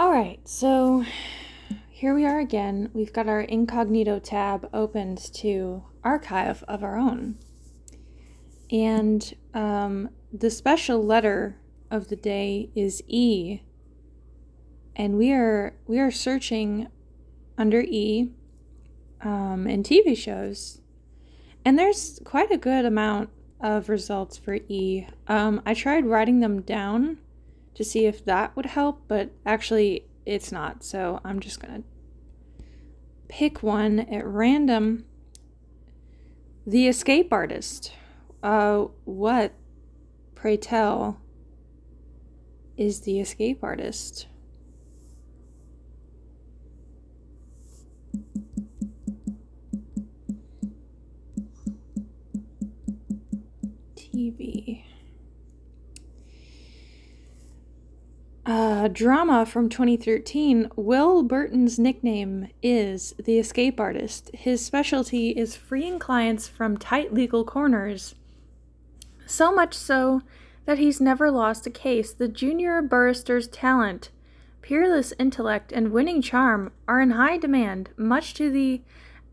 All right, so here we are again. We've got our incognito tab opened to archive of our own. And um, the special letter of the day is E. And we are we are searching under E um, in TV shows. And there's quite a good amount of results for E. Um, I tried writing them down to see if that would help, but actually it's not. So I'm just going to pick one at random. The Escape Artist. Uh, what, pray tell, is the Escape Artist? TV. Uh, drama from 2013. Will Burton's nickname is the escape artist. His specialty is freeing clients from tight legal corners. So much so that he's never lost a case. The junior barrister's talent, peerless intellect, and winning charm are in high demand, much to the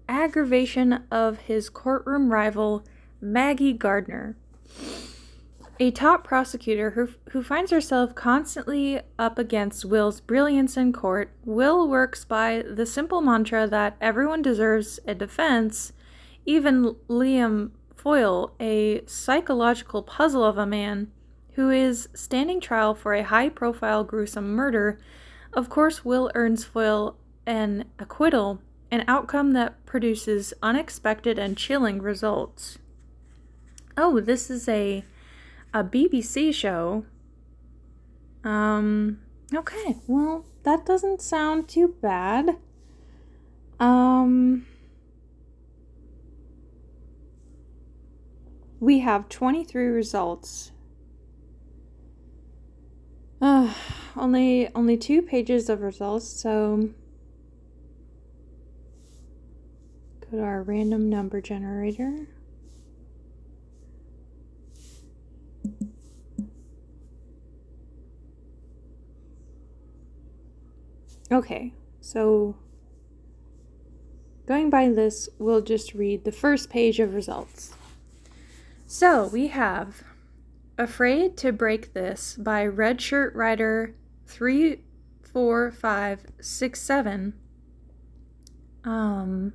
aggravation of his courtroom rival, Maggie Gardner a top prosecutor who, who finds herself constantly up against Will's brilliance in court, Will works by the simple mantra that everyone deserves a defense, even Liam Foyle, a psychological puzzle of a man who is standing trial for a high profile gruesome murder. Of course, Will earns Foyle an acquittal, an outcome that produces unexpected and chilling results. Oh, this is a a BBC show. Um, okay, well, that doesn't sound too bad. Um, we have 23 results. Uh, only only two pages of results, so go to our random number generator. Okay, so going by this, we'll just read the first page of results. So we have Afraid to Break This by Red Shirt Rider 34567. Um,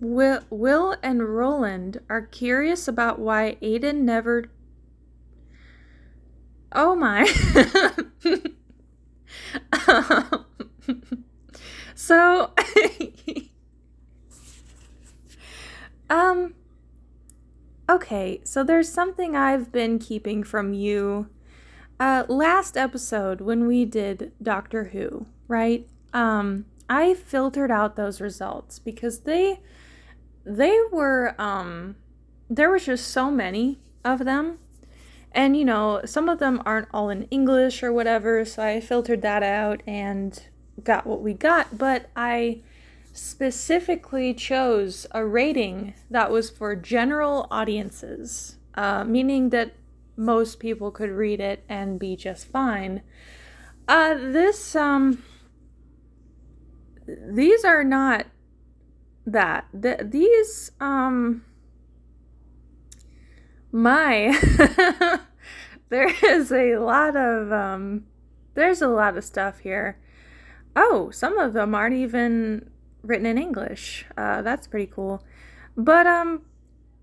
Will, Will and Roland are curious about why Aiden never. Oh my. um, so. um. Okay, so there's something I've been keeping from you. Uh, last episode when we did Doctor Who, right? Um, I filtered out those results because they they were um there was just so many of them and you know some of them aren't all in english or whatever so i filtered that out and got what we got but i specifically chose a rating that was for general audiences uh, meaning that most people could read it and be just fine uh, this um these are not that. The, these, um, my, there is a lot of, um, there's a lot of stuff here. Oh, some of them aren't even written in English. Uh, that's pretty cool. But, um,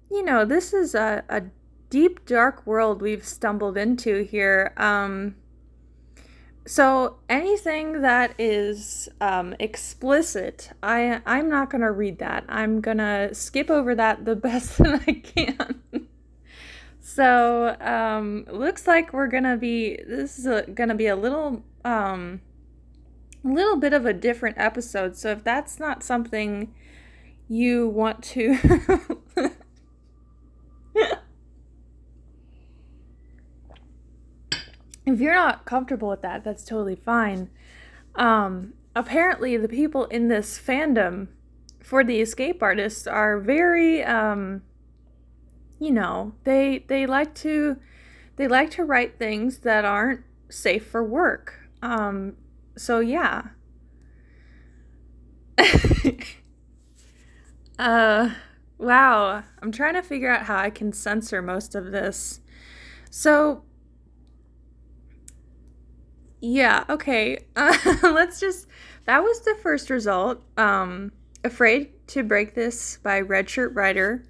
you know, this is a, a deep, dark world we've stumbled into here. Um, so anything that is um, explicit, I I'm not gonna read that. I'm gonna skip over that the best that I can. So um, looks like we're gonna be. This is a, gonna be a little um, little bit of a different episode. So if that's not something you want to if you're not comfortable with that, that's totally fine. Um, apparently, the people in this fandom for the escape artists are very, um, you know, they they like to they like to write things that aren't safe for work. Um, so yeah. uh, wow. I'm trying to figure out how I can censor most of this. So, yeah, okay. Uh, let's just. That was the first result. Um, Afraid to Break This by Redshirt Writer.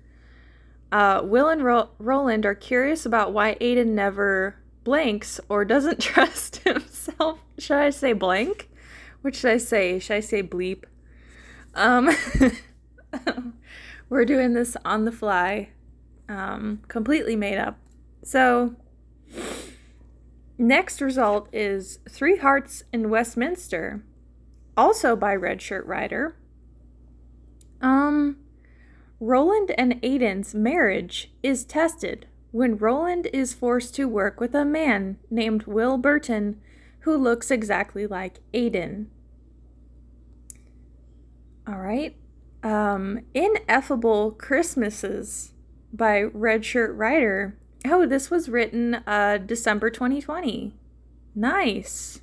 Uh, Will and Ro- Roland are curious about why Aiden never blanks or doesn't trust himself. Should I say blank? What should I say? Should I say bleep? Um, we're doing this on the fly, um, completely made up. So, next result is Three Hearts in Westminster, also by Redshirt Rider. Um, Roland and Aiden's marriage is tested when Roland is forced to work with a man named Will Burton who looks exactly like Aiden. All right. Um, Ineffable Christmases by Redshirt Writer. Oh, this was written uh, December 2020. Nice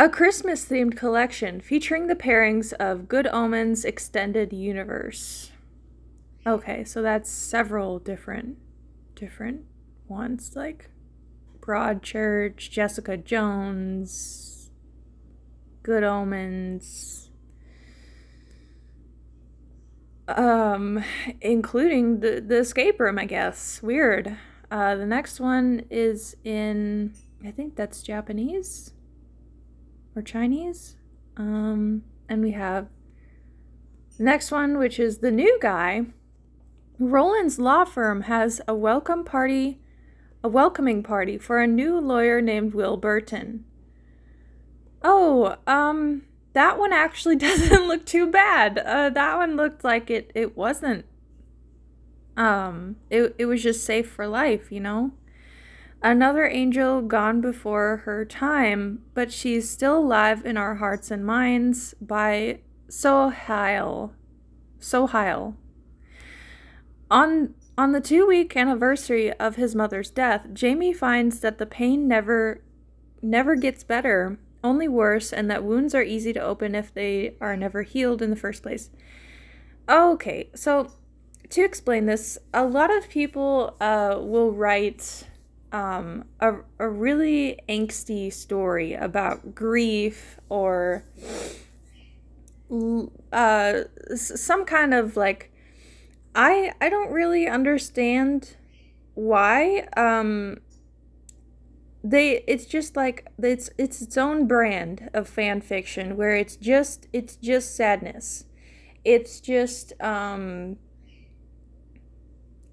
a Christmas themed collection featuring the pairings of Good Omens Extended Universe. Okay, so that's several different different ones like Broadchurch, Jessica Jones, Good Omens, um, including the the escape room. I guess weird. Uh, the next one is in I think that's Japanese or Chinese. Um, and we have the next one, which is the new guy. Roland's law firm has a welcome party, a welcoming party for a new lawyer named Will Burton. Oh, um, that one actually doesn't look too bad. Uh, that one looked like it it wasn't. Um, it it was just safe for life, you know. Another angel gone before her time, but she's still alive in our hearts and minds by Sohail. Sohail. On on the two week anniversary of his mother's death, Jamie finds that the pain never never gets better, only worse, and that wounds are easy to open if they are never healed in the first place. Okay, so to explain this, a lot of people uh, will write um, a, a really angsty story about grief or uh, some kind of like I I don't really understand why um they it's just like it's it's its own brand of fan fiction where it's just it's just sadness. It's just um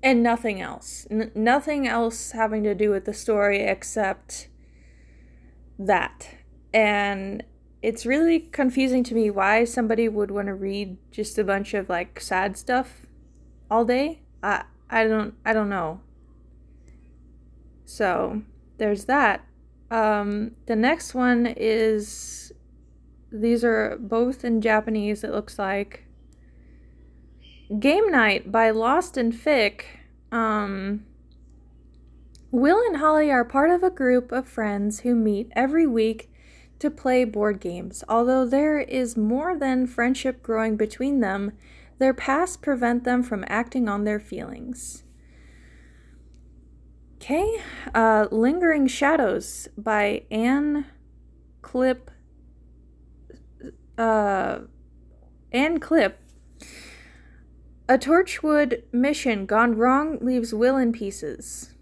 and nothing else. N- nothing else having to do with the story except that. And it's really confusing to me why somebody would want to read just a bunch of like sad stuff all day. I I don't I don't know. So, there's that. Um the next one is these are both in Japanese it looks like Game Night by Lost and Fic. Um, Will and Holly are part of a group of friends who meet every week to play board games. Although there is more than friendship growing between them, their past prevent them from acting on their feelings. Okay, uh, Lingering Shadows by Anne Clip. Uh, Anne Clip a Torchwood mission gone wrong leaves Will in pieces.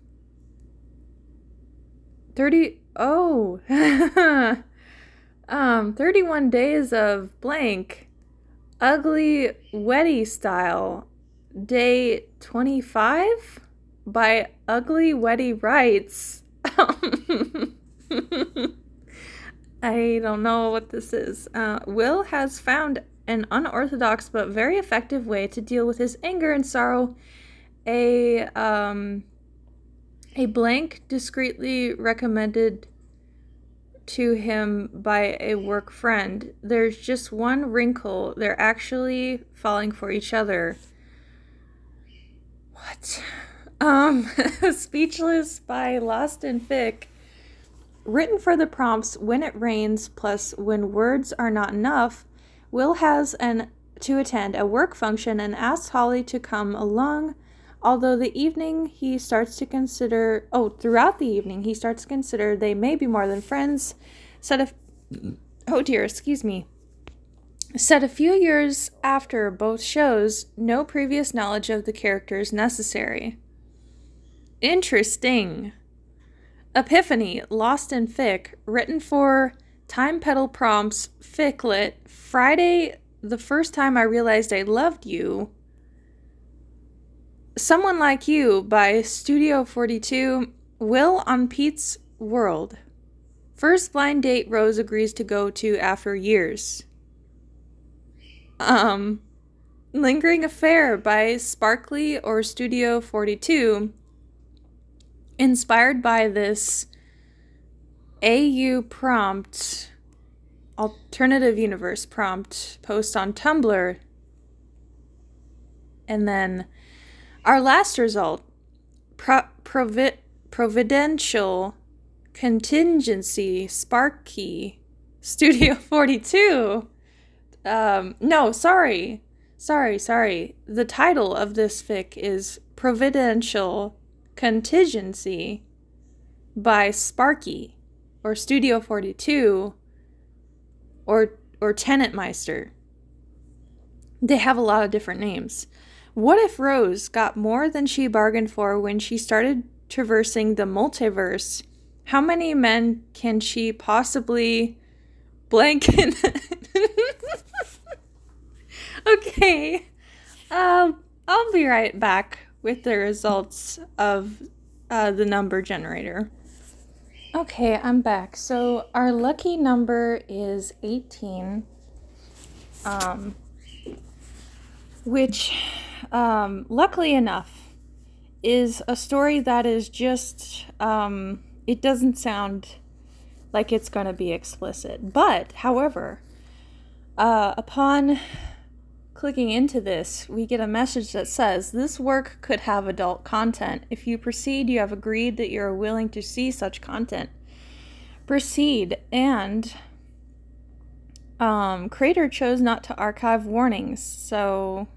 30 oh. Um 31 days of blank. Ugly wetty style. Day 25 by ugly wetty writes. I don't know what this is. Uh, Will has found an unorthodox but very effective way to deal with his anger and sorrow. A um, a blank discreetly recommended to him by a work friend. There's just one wrinkle. They're actually falling for each other. What? Um, Speechless by Lost and Fic. Written for the prompts When It Rains plus When Words Are Not Enough, Will has an to attend a work function and asks Holly to come along. Although the evening he starts to consider, oh, throughout the evening he starts to consider they may be more than friends. Said if, oh dear, excuse me. Said a few years after both shows, no previous knowledge of the characters necessary. Interesting. Epiphany, Lost in Fic, written for Time Petal Prompts, Ficlet, Friday, the first time I realized I loved you. Someone Like You by Studio 42, Will on Pete's World. First blind date Rose agrees to go to after years. Um, Lingering Affair by Sparkly or Studio 42 inspired by this AU prompt, alternative universe prompt post on Tumblr. And then our last result, pro- provi- providential contingency sparky studio 42 um no sorry sorry sorry. The title of this fic is providential Contingency by Sparky or Studio 42 or or Tennantmeister. They have a lot of different names. What if Rose got more than she bargained for when she started traversing the multiverse? How many men can she possibly blank in? okay. Um, I'll be right back with the results of uh, the number generator. Okay, I'm back. So our lucky number is 18, um, which, um, luckily enough, is a story that is just, um, it doesn't sound like it's going to be explicit. But, however, uh, upon Clicking into this, we get a message that says this work could have adult content. If you proceed, you have agreed that you are willing to see such content. Proceed and um, creator chose not to archive warnings, so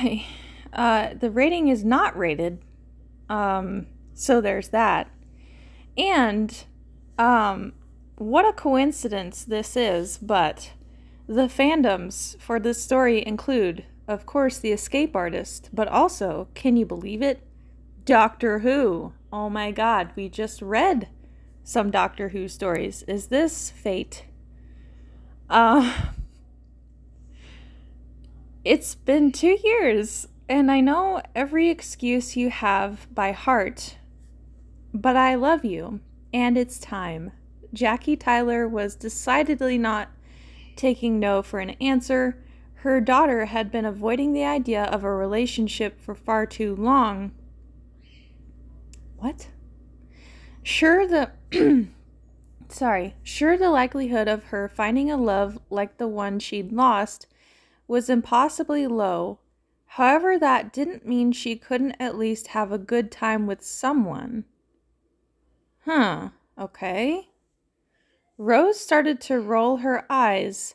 uh, the rating is not rated. Um, so there's that. And um, what a coincidence this is, but the fandoms for this story include, of course, The Escape Artist, but also, can you believe it? Doctor Who. Oh my god, we just read some Doctor Who stories. Is this fate? Uh, it's been two years, and I know every excuse you have by heart, but I love you, and it's time. Jackie Tyler was decidedly not taking no for an answer. Her daughter had been avoiding the idea of a relationship for far too long. What? Sure, the. sorry. Sure, the likelihood of her finding a love like the one she'd lost was impossibly low. However, that didn't mean she couldn't at least have a good time with someone. Huh, okay. Rose started to roll her eyes,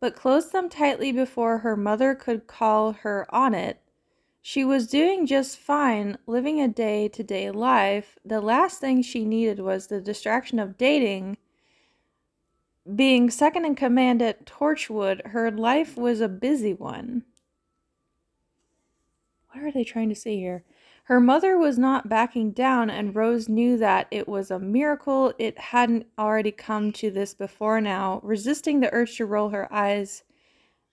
but closed them tightly before her mother could call her on it. She was doing just fine, living a day to day life. The last thing she needed was the distraction of dating. Being second in command at Torchwood, her life was a busy one. What are they trying to say here? Her mother was not backing down, and Rose knew that it was a miracle it hadn't already come to this before now. Resisting the urge to roll her eyes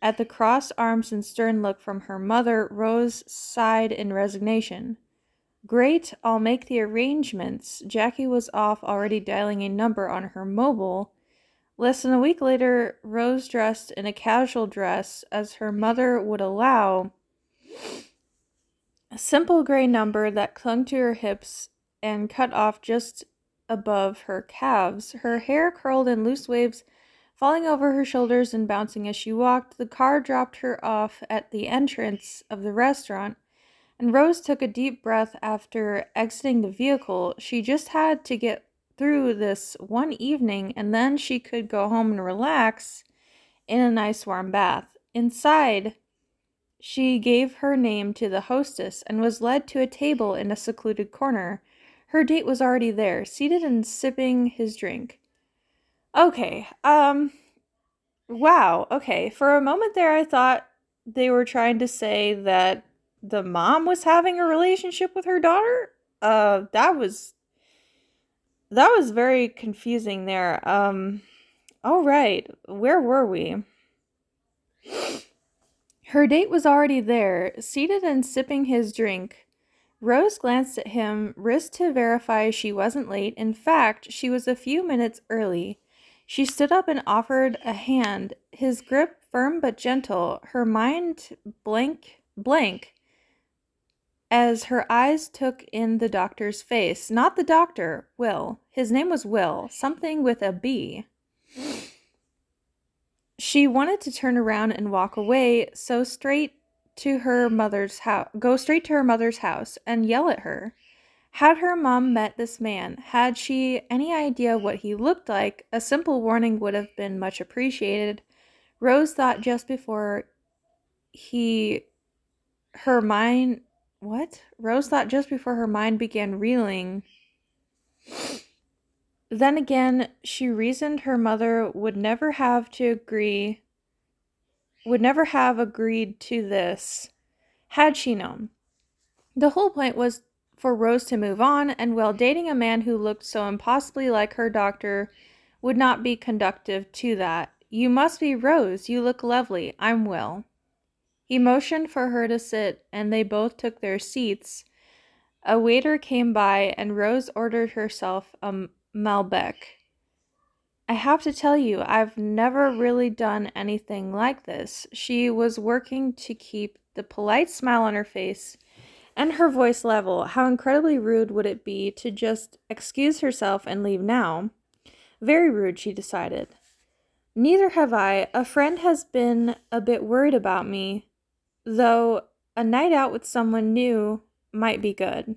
at the crossed arms and stern look from her mother, Rose sighed in resignation. Great, I'll make the arrangements. Jackie was off already dialing a number on her mobile. Less than a week later, Rose dressed in a casual dress as her mother would allow a simple gray number that clung to her hips and cut off just above her calves. Her hair curled in loose waves, falling over her shoulders and bouncing as she walked. The car dropped her off at the entrance of the restaurant, and Rose took a deep breath after exiting the vehicle. She just had to get through this one evening and then she could go home and relax in a nice warm bath. Inside, she gave her name to the hostess and was led to a table in a secluded corner. Her date was already there, seated and sipping his drink. Okay, um, wow, okay. For a moment there, I thought they were trying to say that the mom was having a relationship with her daughter. Uh, that was that was very confusing there. Um, all right, where were we? Her date was already there, seated and sipping his drink. Rose glanced at him, risked to verify she wasn't late. In fact, she was a few minutes early. She stood up and offered a hand, his grip firm but gentle, her mind blank blank as her eyes took in the doctor's face. Not the doctor, Will. His name was Will, something with a B. She wanted to turn around and walk away, so straight to her mother's house, go straight to her mother's house and yell at her. Had her mom met this man, had she any idea what he looked like, a simple warning would have been much appreciated. Rose thought just before he her mind what? Rose thought just before her mind began reeling then again, she reasoned her mother would never have to agree, would never have agreed to this had she known. The whole point was for Rose to move on, and while dating a man who looked so impossibly like her doctor would not be conductive to that. You must be Rose. You look lovely. I'm Will. He motioned for her to sit, and they both took their seats. A waiter came by, and Rose ordered herself a Malbec. I have to tell you, I've never really done anything like this. She was working to keep the polite smile on her face and her voice level. How incredibly rude would it be to just excuse herself and leave now? Very rude, she decided. Neither have I. A friend has been a bit worried about me, though a night out with someone new might be good.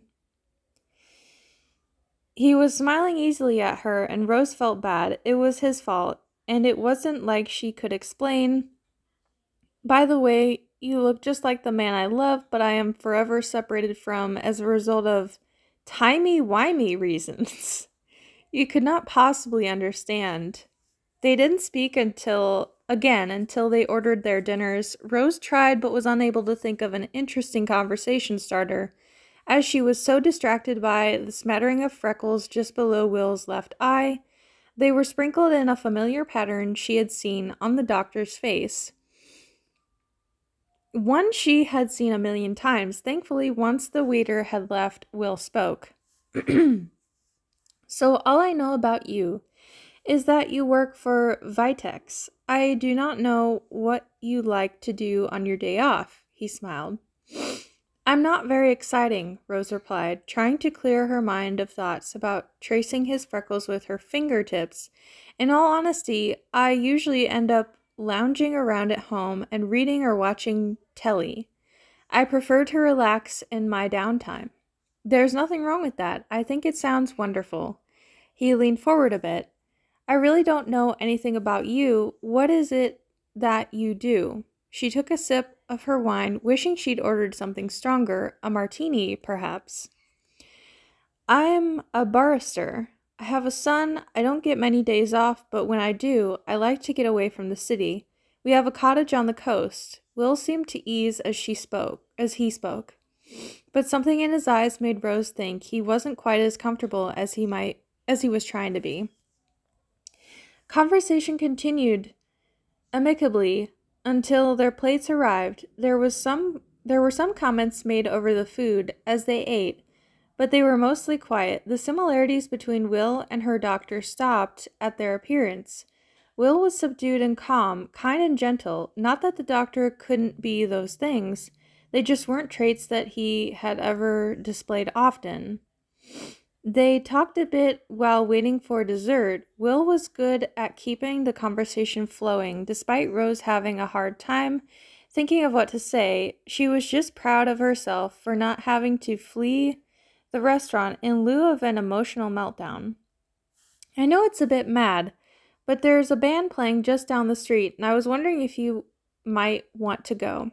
He was smiling easily at her, and Rose felt bad. It was his fault, and it wasn't like she could explain. By the way, you look just like the man I love, but I am forever separated from as a result of timey-wimey reasons. you could not possibly understand. They didn't speak until, again, until they ordered their dinners. Rose tried but was unable to think of an interesting conversation starter as she was so distracted by the smattering of freckles just below Will's left eye. They were sprinkled in a familiar pattern she had seen on the doctor's face. One she had seen a million times. Thankfully, once the waiter had left, Will spoke. so, all I know about you is that you work for Vitex. I do not know what you like to do on your day off, he smiled. I'm not very exciting, Rose replied, trying to clear her mind of thoughts about tracing his freckles with her fingertips. In all honesty, I usually end up lounging around at home and reading or watching telly. I prefer to relax in my downtime. There's nothing wrong with that. I think it sounds wonderful. He leaned forward a bit. I really don't know anything about you. What is it that you do? She took a sip of her wine, wishing she'd ordered something stronger, a martini, perhaps. I'm a barrister. I have a son. I don't get many days off, but when I do, I like to get away from the city. We have a cottage on the coast. Will seemed to ease as she spoke, as he spoke. But something in his eyes made Rose think he wasn't quite as comfortable as he might as he was trying to be. Conversation continued amicably until their plates arrived. There was some there were some comments made over the food as they ate, but they were mostly quiet. The similarities between Will and her doctor stopped at their appearance. Will was subdued and calm, kind and gentle. Not that the doctor couldn't be those things, they just weren't traits that he had ever displayed often. They talked a bit while waiting for dessert. Will was good at keeping the conversation flowing, despite Rose having a hard time thinking of what to say. She was just proud of herself for not having to flee the restaurant in lieu of an emotional meltdown. I know it's a bit mad, but there's a band playing just down the street, and I was wondering if you might want to go.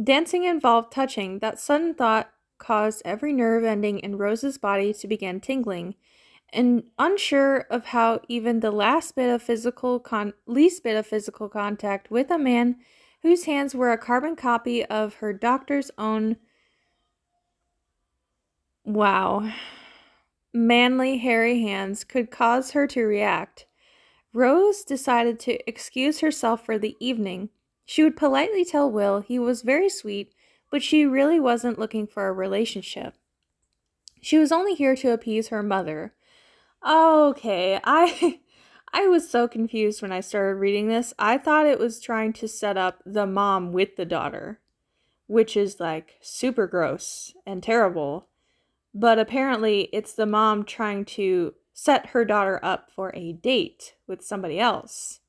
Dancing involved touching. That sudden thought caused every nerve ending in Rose's body to begin tingling, and unsure of how even the last bit of physical con- least bit of physical contact with a man whose hands were a carbon copy of her doctor's own wow. Manly hairy hands could cause her to react. Rose decided to excuse herself for the evening. She would politely tell will he was very sweet but she really wasn't looking for a relationship she was only here to appease her mother Okay, I I was so confused when I started reading this. I thought it was trying to set up the mom with the daughter, which is like super gross and terrible. But apparently, it's the mom trying to set her daughter up for a date with somebody else.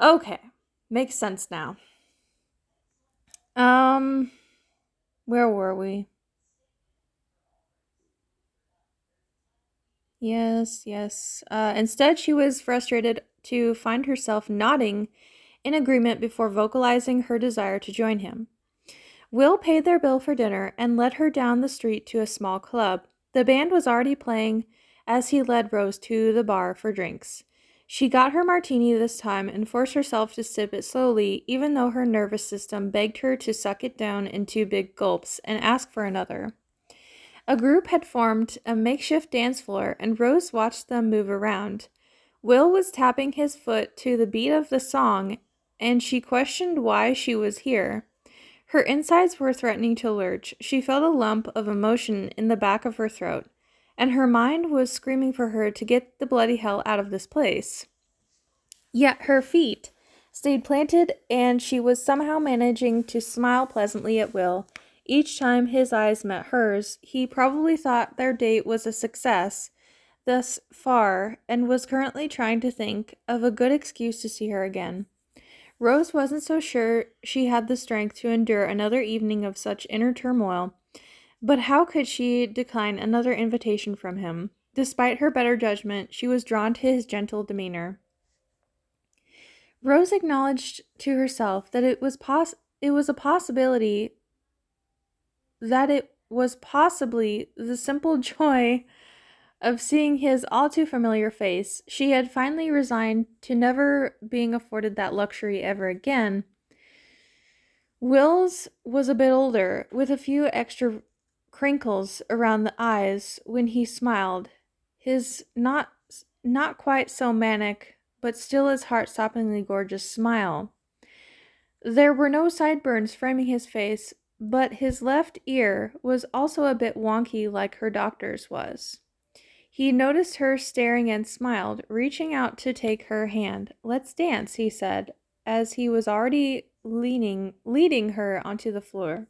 Okay, makes sense now. Um, where were we? Yes, yes. Uh, instead, she was frustrated to find herself nodding in agreement before vocalizing her desire to join him. Will paid their bill for dinner and led her down the street to a small club. The band was already playing as he led Rose to the bar for drinks. She got her martini this time and forced herself to sip it slowly, even though her nervous system begged her to suck it down in two big gulps and ask for another. A group had formed a makeshift dance floor, and Rose watched them move around. Will was tapping his foot to the beat of the song, and she questioned why she was here. Her insides were threatening to lurch. She felt a lump of emotion in the back of her throat, and her mind was screaming for her to get the bloody hell out of this place. Yet her feet stayed planted, and she was somehow managing to smile pleasantly at Will each time his eyes met hers, he probably thought their date was a success thus far and was currently trying to think of a good excuse to see her again. Rose wasn't so sure she had the strength to endure another evening of such inner turmoil, but how could she decline another invitation from him? Despite her better judgment, she was drawn to his gentle demeanor. Rose acknowledged to herself that it was pos- it was a possibility that it was possibly the simple joy of seeing his all too familiar face. She had finally resigned to never being afforded that luxury ever again. Will's was a bit older, with a few extra crinkles around the eyes when he smiled. His not not quite so manic, but still as heart-stoppingly gorgeous smile. There were no sideburns framing his face, but his left ear was also a bit wonky like her doctor's was. He noticed her staring and smiled, reaching out to take her hand. Let's dance, he said, as he was already leaning leading her onto the floor.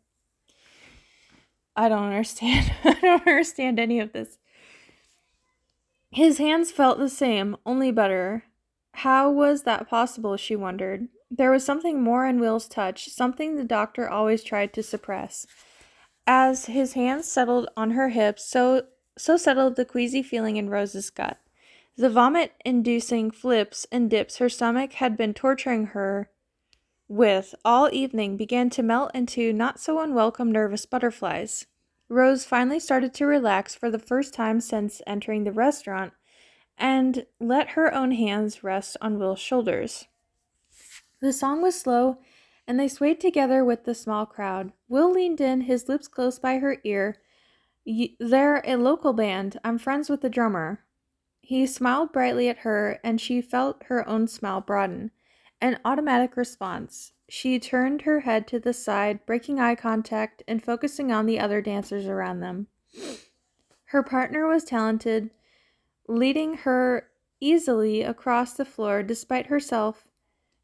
I don't understand. I don't understand any of this. His hands felt the same, only better. How was that possible, she wondered. There was something more in Will's touch, something the doctor always tried to suppress. As his hands settled on her hips, so so settled the queasy feeling in Rose's gut. The vomit inducing flips and dips her stomach had been torturing her with all evening began to melt into not so unwelcome nervous butterflies. Rose finally started to relax for the first time since entering the restaurant and let her own hands rest on Will's shoulders. The song was slow, and they swayed together with the small crowd. Will leaned in, his lips close by her ear. They're a local band. I'm friends with the drummer. He smiled brightly at her, and she felt her own smile broaden. An automatic response. She turned her head to the side, breaking eye contact and focusing on the other dancers around them. Her partner was talented, leading her easily across the floor despite herself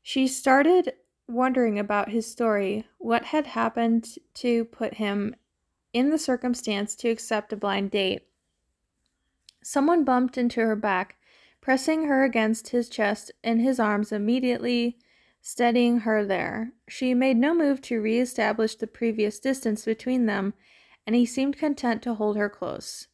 she started wondering about his story, what had happened to put him in the circumstance to accept a blind date. Someone bumped into her back, pressing her against his chest in his arms immediately steadying her there. She made no move to re-establish the previous distance between them, and he seemed content to hold her close.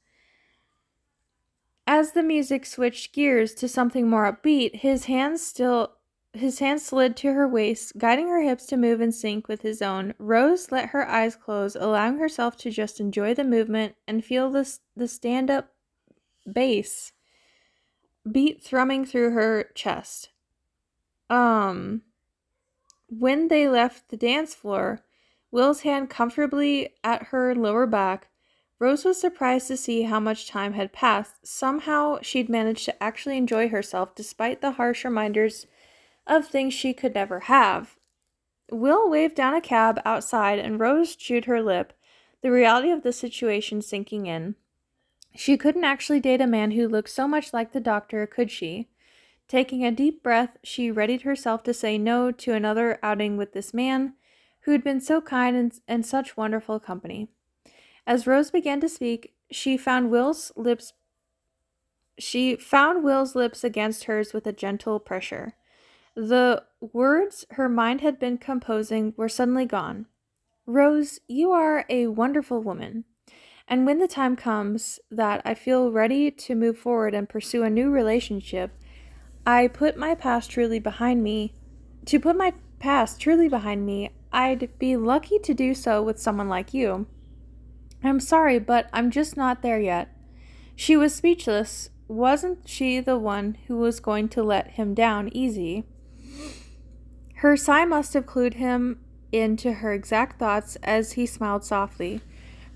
As the music switched gears to something more upbeat, his hands still his hand slid to her waist, guiding her hips to move in sync with his own. Rose let her eyes close, allowing herself to just enjoy the movement and feel the, the stand up bass beat thrumming through her chest. Um, when they left the dance floor, Will's hand comfortably at her lower back, Rose was surprised to see how much time had passed. Somehow, she'd managed to actually enjoy herself despite the harsh reminders of things she could never have. Will waved down a cab outside and Rose chewed her lip, the reality of the situation sinking in. She couldn't actually date a man who looked so much like the doctor, could she? Taking a deep breath, she readied herself to say no to another outing with this man who had been so kind and, and such wonderful company. As Rose began to speak, she found Will's lips she found Will's lips against hers with a gentle pressure. The words her mind had been composing were suddenly gone. Rose, you are a wonderful woman. And when the time comes that I feel ready to move forward and pursue a new relationship, I put my past truly behind me. To put my past truly behind me, I'd be lucky to do so with someone like you. I'm sorry, but I'm just not there yet. She was speechless. Wasn't she the one who was going to let him down easy? Her sigh must have clued him into her exact thoughts as he smiled softly.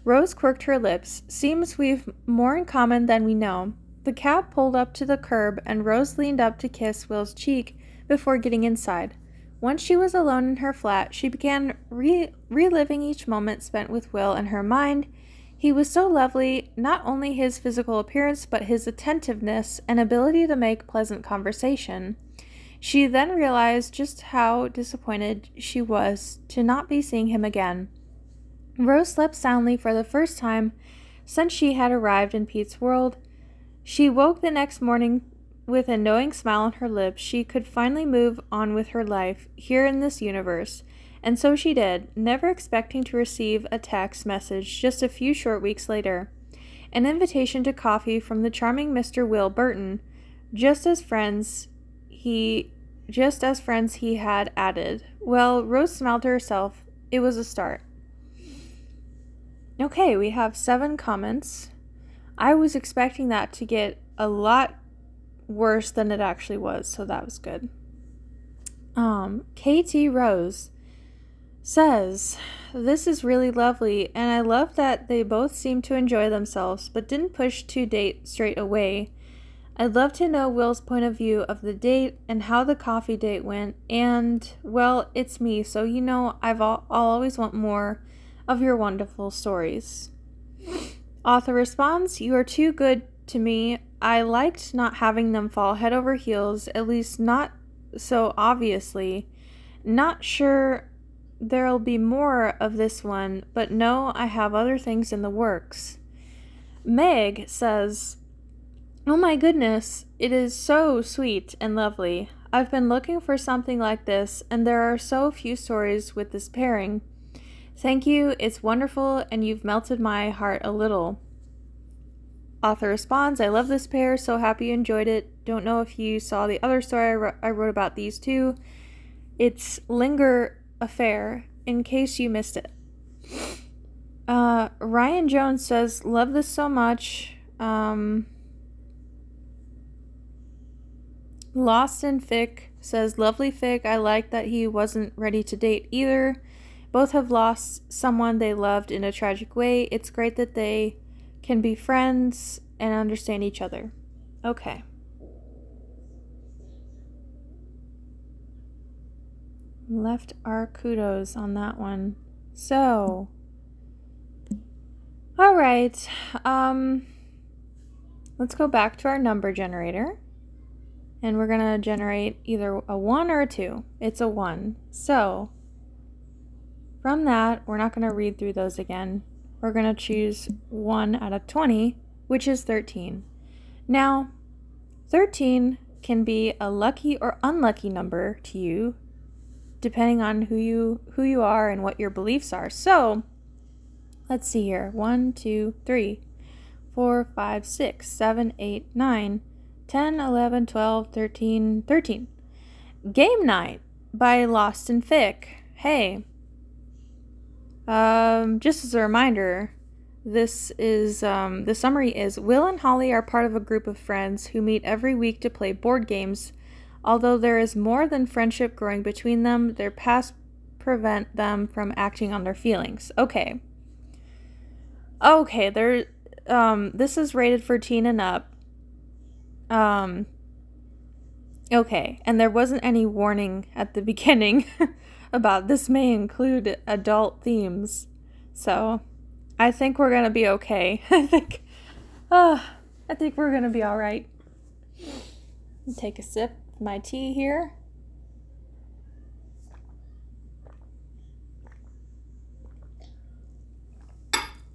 Rose quirked her lips. Seems we've more in common than we know. The cab pulled up to the curb, and Rose leaned up to kiss Will's cheek before getting inside. Once she was alone in her flat, she began re- reliving each moment spent with Will in her mind. He was so lovely, not only his physical appearance, but his attentiveness and ability to make pleasant conversation. She then realized just how disappointed she was to not be seeing him again. Rose slept soundly for the first time since she had arrived in Pete's world. She woke the next morning with a knowing smile on her lips. She could finally move on with her life here in this universe. And so she did, never expecting to receive a text message just a few short weeks later. An invitation to coffee from the charming Mr. Will Burton. Just as friends, he just as friends he had added. Well, Rose smiled to herself. It was a start. Okay, we have seven comments. I was expecting that to get a lot worse than it actually was, so that was good. Um, KT Rose says, This is really lovely, and I love that they both seem to enjoy themselves, but didn't push to date straight away. I'd love to know Will's point of view of the date and how the coffee date went. And, well, it's me, so you know I've al- I'll always want more of your wonderful stories. Author responds, You are too good to me. I liked not having them fall head over heels, at least not so obviously. Not sure there'll be more of this one, but no, I have other things in the works. Meg says, Oh my goodness, it is so sweet and lovely. I've been looking for something like this, and there are so few stories with this pairing. Thank you, it's wonderful, and you've melted my heart a little. Author responds, I love this pair, so happy you enjoyed it. Don't know if you saw the other story I, wrote about these two. It's Linger Affair, in case you missed it. Uh, Ryan Jones says, Love this so much. Um, Lost in Fic says, Lovely Fic. I like that he wasn't ready to date either. Both have lost someone they loved in a tragic way. It's great that they can be friends and understand each other. Okay. Left our kudos on that one. So, all right. Um, let's go back to our number generator and we're going to generate either a 1 or a 2. It's a 1. So, from that, we're not going to read through those again. We're going to choose 1 out of 20, which is 13. Now, 13 can be a lucky or unlucky number to you depending on who you who you are and what your beliefs are. So, let's see here. One, two, three, 4, 5, 6, 7, 8, 9, 10, 11, 12, 13, 13. Game Night by Lost and Fic. Hey. Um, just as a reminder, this is um, the summary is Will and Holly are part of a group of friends who meet every week to play board games. Although there is more than friendship growing between them, their past prevent them from acting on their feelings. Okay. Okay, there um this is rated for teen and up. Um Okay, and there wasn't any warning at the beginning about this may include adult themes. So, I think we're to be okay. I think uh I think we're to be all right. Take a sip of my tea here.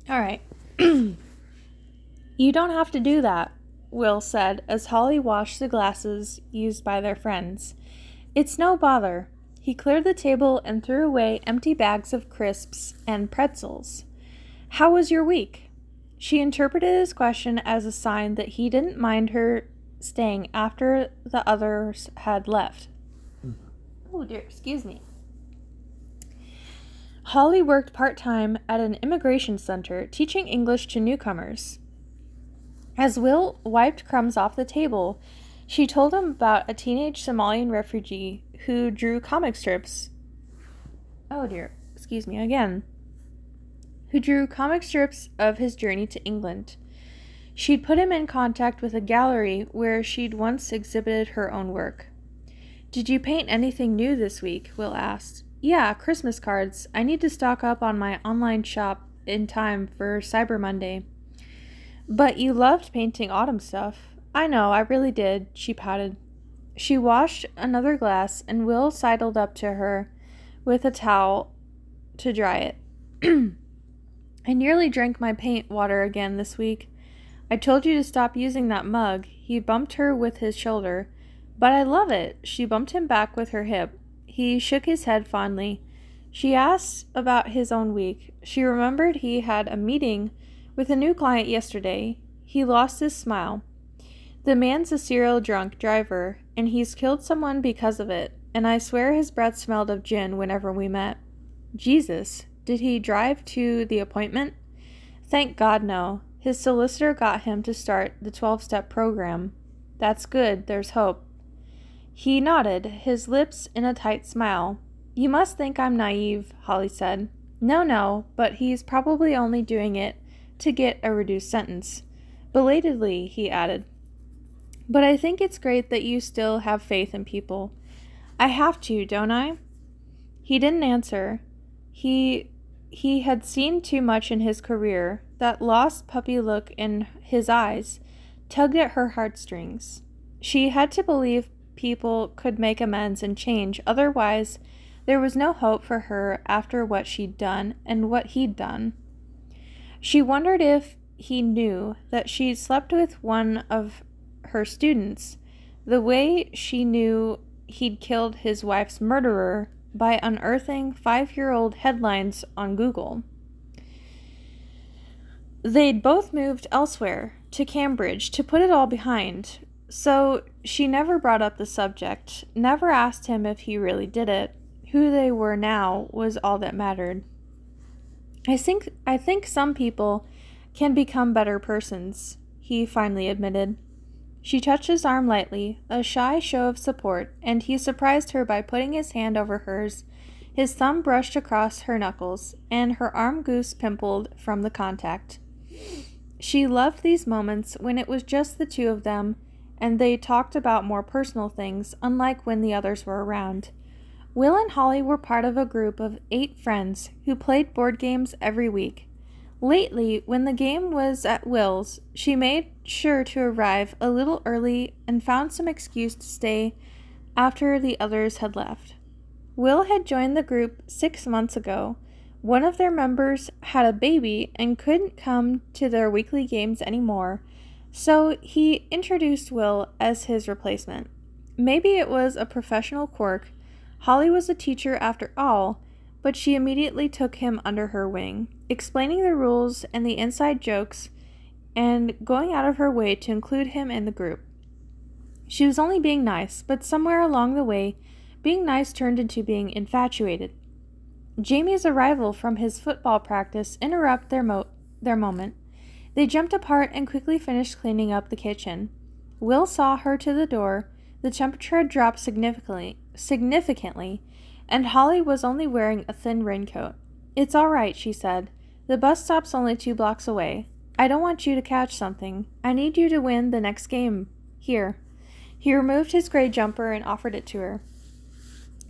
All right. you don't have to do that, Will said as Holly washed the glasses used by their friends. It's no bother. He cleared the table and threw away empty bags of crisps and pretzels. How was your week? She interpreted his question as a sign that he didn't mind her staying after the others had left. Oh dear, excuse me. Holly worked part time at an immigration center teaching English to newcomers. As Will wiped crumbs off the table, she told him about a teenage Somalian refugee who drew comic strips. Oh dear, excuse me again. Who drew comic strips of his journey to England. She'd put him in contact with a gallery where she'd once exhibited her own work. Did you paint anything new this week? Will asked. Yeah, Christmas cards. I need to stock up on my online shop in time for Cyber Monday. But you loved painting autumn stuff. I know, I really did, she pouted. She washed another glass, and Will sidled up to her with a towel to dry it. I nearly drank my paint water again this week. I told you to stop using that mug. He bumped her with his shoulder. But I love it. She bumped him back with her hip. He shook his head fondly. She asked about his own week. She remembered he had a meeting with a new client yesterday. He lost his smile. The man's a serial drunk driver, and he's killed someone because of it, and I swear his breath smelled of gin whenever we met. Jesus, did he drive to the appointment? Thank God, no. His solicitor got him to start the 12 step program. That's good, there's hope. He nodded, his lips in a tight smile. You must think I'm naive, Holly said. No, no, but he's probably only doing it to get a reduced sentence. Belatedly, he added. But I think it's great that you still have faith in people. I have to, don't I? He didn't answer. He he had seen too much in his career. That lost puppy look in his eyes tugged at her heartstrings. She had to believe people could make amends and change, otherwise, there was no hope for her after what she'd done and what he'd done. She wondered if he knew that she'd slept with one of her students, the way she knew he'd killed his wife's murderer by unearthing five year old headlines on Google. They'd both moved elsewhere, to Cambridge, to put it all behind, so she never brought up the subject, never asked him if he really did it. Who they were now was all that mattered. I think I think some people can become better persons, he finally admitted. She touched his arm lightly, a shy show of support, and he surprised her by putting his hand over hers. His thumb brushed across her knuckles, and her arm goose pimpled from the contact. She loved these moments when it was just the two of them and they talked about more personal things, unlike when the others were around. Will and Holly were part of a group of eight friends who played board games every week. Lately, when the game was at Will's, she made sure to arrive a little early and found some excuse to stay after the others had left. Will had joined the group six months ago. One of their members had a baby and couldn't come to their weekly games anymore, so he introduced Will as his replacement. Maybe it was a professional quirk. Holly was a teacher after all, but she immediately took him under her wing, explaining the rules and the inside jokes and going out of her way to include him in the group. She was only being nice, but somewhere along the way, being nice turned into being infatuated. Jamie's arrival from his football practice interrupted their, mo- their moment. They jumped apart and quickly finished cleaning up the kitchen. Will saw her to the door. The temperature had dropped significantly, significantly, and Holly was only wearing a thin raincoat. It's all right, she said. The bus stop's only two blocks away. I don't want you to catch something. I need you to win the next game. Here. He removed his gray jumper and offered it to her.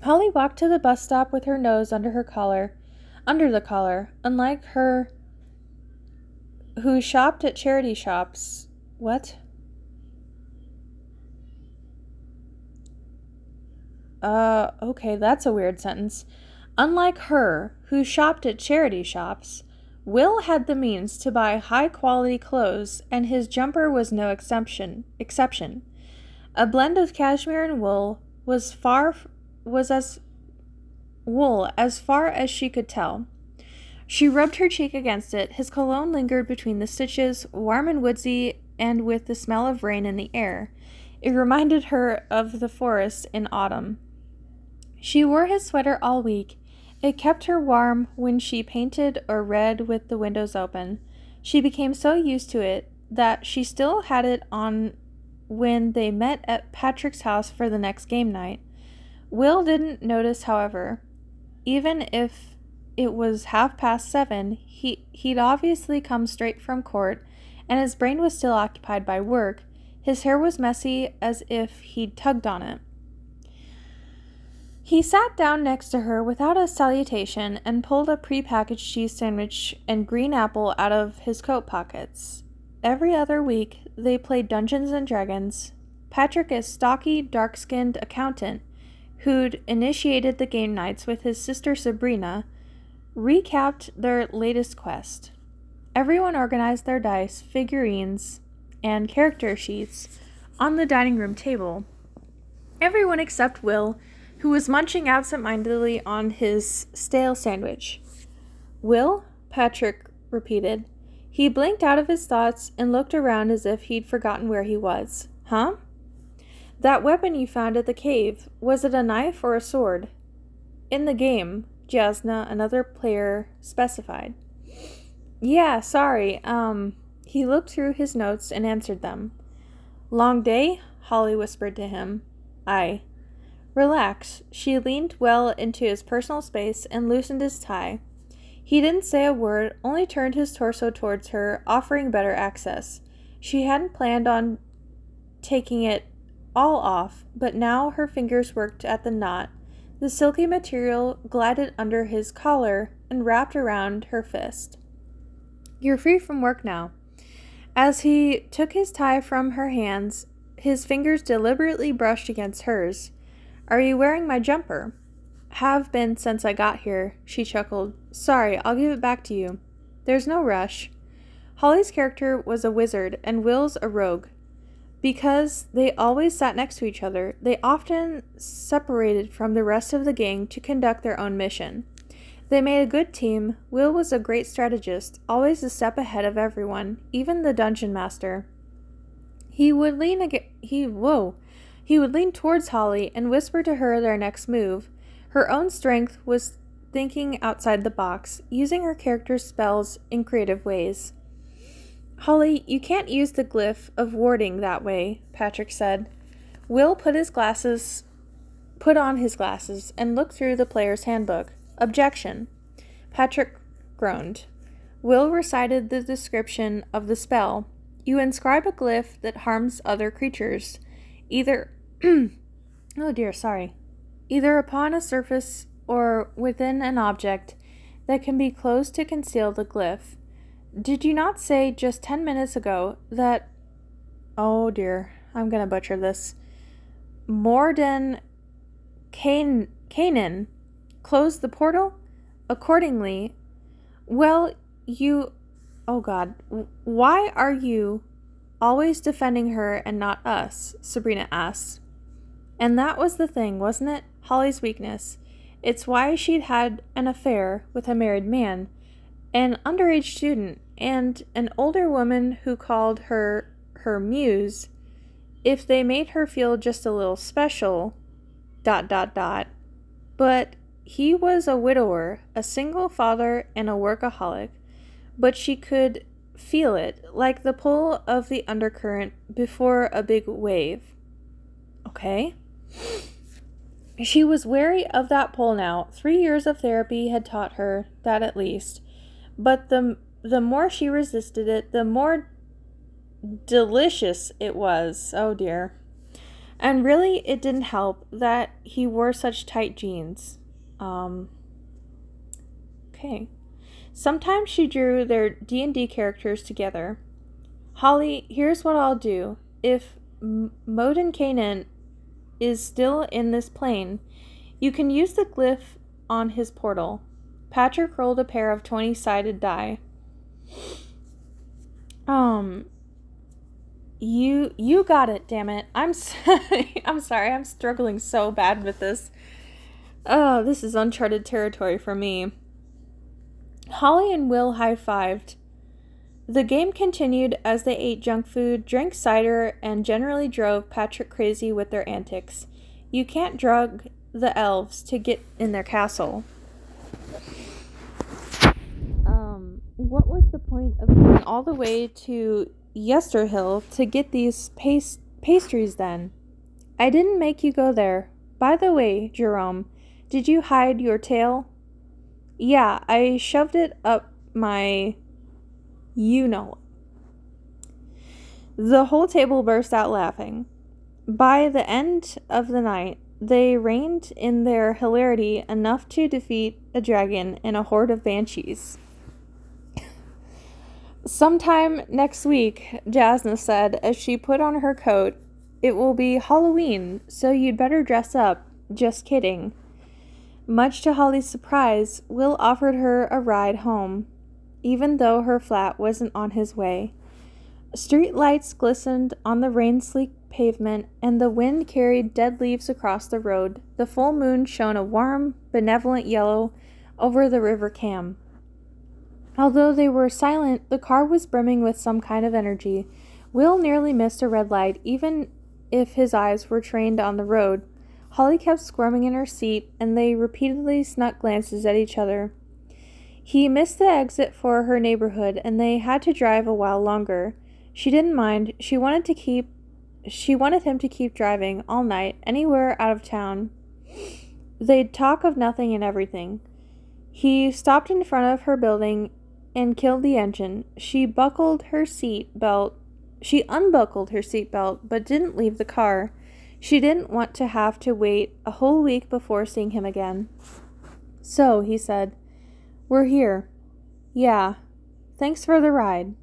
Holly walked to the bus stop with her nose under her collar, under the collar, unlike her who shopped at charity shops. What? Uh, okay, that's a weird sentence. Unlike her, who shopped at charity shops, Will had the means to buy high quality clothes, and his jumper was no exception. Exception. A blend of cashmere and wool was far was as wool as far as she could tell. She rubbed her cheek against it. His cologne lingered between the stitches, warm and woodsy, and with the smell of rain in the air. It reminded her of the forest in autumn. She wore his sweater all week, it kept her warm when she painted or read with the windows open. She became so used to it that she still had it on when they met at Patrick's house for the next game night. Will didn't notice, however. Even if it was half past seven, he, he'd obviously come straight from court, and his brain was still occupied by work. His hair was messy as if he'd tugged on it. He sat down next to her without a salutation and pulled a prepackaged cheese sandwich and green apple out of his coat pockets. Every other week, they played Dungeons and Dragons. Patrick, a stocky, dark skinned accountant who'd initiated the game nights with his sister Sabrina, recapped their latest quest. Everyone organized their dice, figurines, and character sheets on the dining room table. Everyone except Will who was munching absent-mindedly on his stale sandwich. Will? Patrick repeated. He blinked out of his thoughts and looked around as if he'd forgotten where he was. Huh? That weapon you found at the cave, was it a knife or a sword? In the game, Jasna, another player, specified. Yeah, sorry. Um, he looked through his notes and answered them. Long day? Holly whispered to him. Aye. Relax. She leaned well into his personal space and loosened his tie. He didn't say a word, only turned his torso towards her, offering better access. She hadn't planned on taking it all off, but now her fingers worked at the knot. The silky material glided under his collar and wrapped around her fist. You're free from work now. As he took his tie from her hands, his fingers deliberately brushed against hers. Are you wearing my jumper? Have been since I got here, she chuckled. Sorry, I'll give it back to you. There's no rush. Holly's character was a wizard and Will's a rogue. Because they always sat next to each other, they often separated from the rest of the gang to conduct their own mission. They made a good team. Will was a great strategist, always a step ahead of everyone, even the dungeon master. He would lean against he whoa. He would lean towards Holly and whisper to her their next move. Her own strength was thinking outside the box, using her character's spells in creative ways. Holly, you can't use the glyph of warding that way, Patrick said. Will put his glasses put on his glasses and looked through the player's handbook. Objection. Patrick groaned. Will recited the description of the spell. You inscribe a glyph that harms other creatures either oh dear, sorry. Either upon a surface or within an object that can be closed to conceal the glyph. Did you not say just ten minutes ago that oh dear, I'm gonna butcher this. Morden Can- Canaan closed the portal? Accordingly, well, you. Oh god, why are you Always defending her and not us, Sabrina asked. And that was the thing, wasn't it? Holly's weakness. It's why she'd had an affair with a married man, an underage student, and an older woman who called her her muse. If they made her feel just a little special dot dot dot. But he was a widower a single father and a workaholic. But she could feel it like the pull of the undercurrent before a big wave. Okay she was wary of that pull now. Three years of therapy had taught her that at least. But the the more she resisted it, the more delicious it was. Oh dear. And really, it didn't help that he wore such tight jeans. Um, okay. Sometimes she drew their D&D characters together. Holly, here's what I'll do. If M- Moden Kanan is still in this plane. You can use the glyph on his portal. Patrick rolled a pair of 20 sided die. Um you you got it, damn it. I'm sorry. I'm sorry. I'm struggling so bad with this. Oh, this is uncharted territory for me. Holly and Will high-fived. The game continued as they ate junk food, drank cider, and generally drove Patrick crazy with their antics. You can't drug the elves to get in their castle. Um, what was the point of going all the way to Yesterhill to get these pas- pastries then? I didn't make you go there. By the way, Jerome, did you hide your tail? Yeah, I shoved it up my you know. The whole table burst out laughing. By the end of the night, they reigned in their hilarity enough to defeat a dragon and a horde of banshees. Sometime next week, Jasna said as she put on her coat, it will be Halloween, so you'd better dress up. Just kidding. Much to Holly's surprise, Will offered her a ride home even though her flat wasn't on his way. Street lights glistened on the rain sleek pavement, and the wind carried dead leaves across the road. The full moon shone a warm, benevolent yellow over the river Cam. Although they were silent, the car was brimming with some kind of energy. Will nearly missed a red light, even if his eyes were trained on the road. Holly kept squirming in her seat, and they repeatedly snuck glances at each other. He missed the exit for her neighborhood and they had to drive a while longer. She didn't mind. She wanted to keep she wanted him to keep driving all night anywhere out of town. They'd talk of nothing and everything. He stopped in front of her building and killed the engine. She buckled her seat belt. She unbuckled her seat belt but didn't leave the car. She didn't want to have to wait a whole week before seeing him again. So, he said, we're here. Yeah. Thanks for the ride.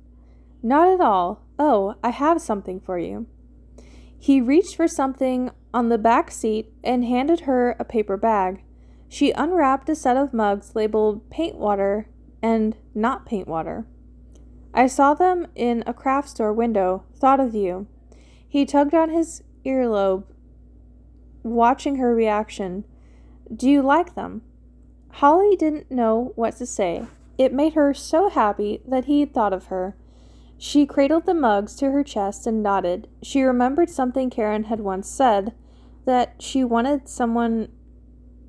Not at all. Oh, I have something for you. He reached for something on the back seat and handed her a paper bag. She unwrapped a set of mugs labeled paint water and not paint water. I saw them in a craft store window, thought of you. He tugged on his earlobe, watching her reaction. Do you like them? Holly didn't know what to say. It made her so happy that he had thought of her. She cradled the mugs to her chest and nodded. She remembered something Karen had once said that she wanted someone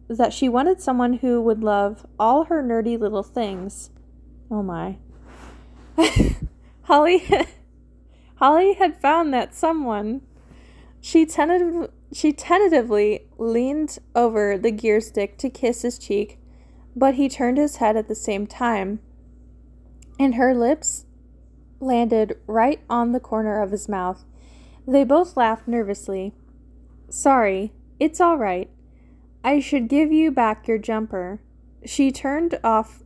that she wanted someone who would love all her nerdy little things. Oh my. Holly Holly had found that someone. She tentative, she tentatively leaned over the gear stick to kiss his cheek but he turned his head at the same time, and her lips landed right on the corner of his mouth. They both laughed nervously. Sorry, it's all right. I should give you back your jumper. She turned off.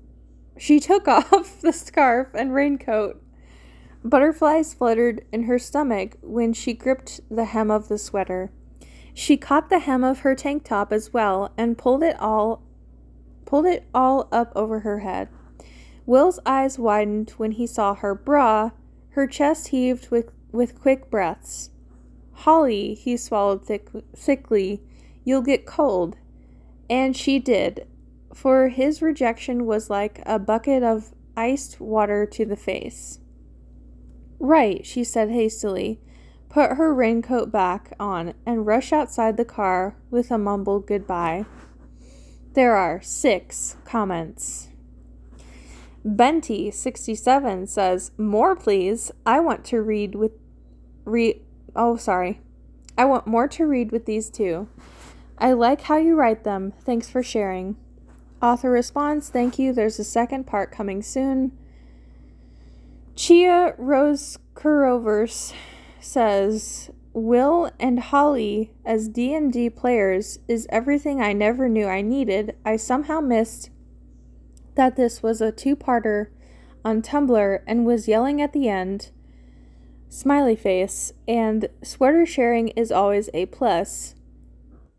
She took off the scarf and raincoat. Butterflies fluttered in her stomach when she gripped the hem of the sweater. She caught the hem of her tank top as well and pulled it all pulled it all up over her head. Will's eyes widened when he saw her bra. Her chest heaved with, with quick breaths. Holly, he swallowed thick, thickly, you'll get cold. And she did, for his rejection was like a bucket of iced water to the face. Right, she said hastily, put her raincoat back on, and rushed outside the car with a mumbled goodbye. There are six comments. Benty, 67, says, More, please. I want to read with. Re- oh, sorry. I want more to read with these two. I like how you write them. Thanks for sharing. Author responds, Thank you. There's a second part coming soon. Chia Rose Kurovers says, Will and Holly as D&D players is everything I never knew I needed. I somehow missed that this was a two-parter on Tumblr and was yelling at the end. Smiley face and sweater sharing is always a plus.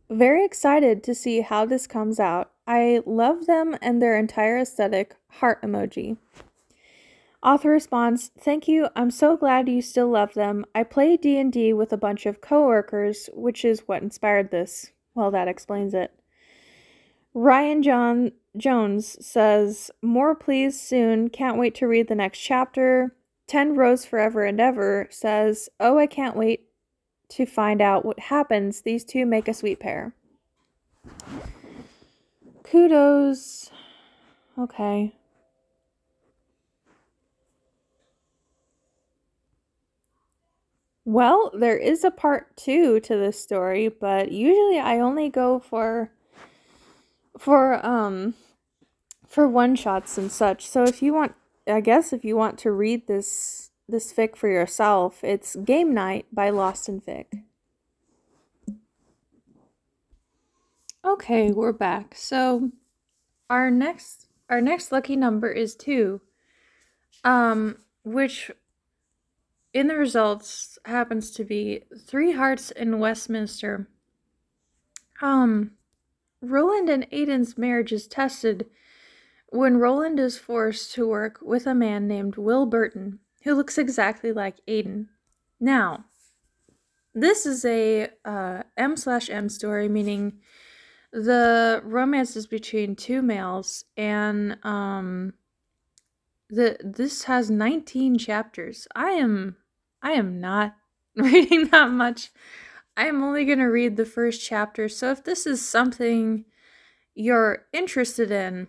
Very excited to see how this comes out. I love them and their entire aesthetic. Heart emoji. Author responds, "Thank you. I'm so glad you still love them. I play D&D with a bunch of coworkers, which is what inspired this. Well, that explains it." Ryan John Jones says, "More please soon. Can't wait to read the next chapter." 10 Rose Forever and Ever says, "Oh, I can't wait to find out what happens. These two make a sweet pair." Kudos. Okay. Well, there is a part two to this story, but usually I only go for for um for one shots and such. So if you want I guess if you want to read this this fic for yourself, it's Game Night by Lost in Fic. Okay, we're back. So our next our next lucky number is 2. Um which in the results happens to be three hearts in Westminster. Um, Roland and Aiden's marriage is tested when Roland is forced to work with a man named Will Burton, who looks exactly like Aiden. Now, this is a uh, M slash M story, meaning the romance is between two males, and um, the this has 19 chapters. I am I am not reading that much. I am only going to read the first chapter. So if this is something you're interested in,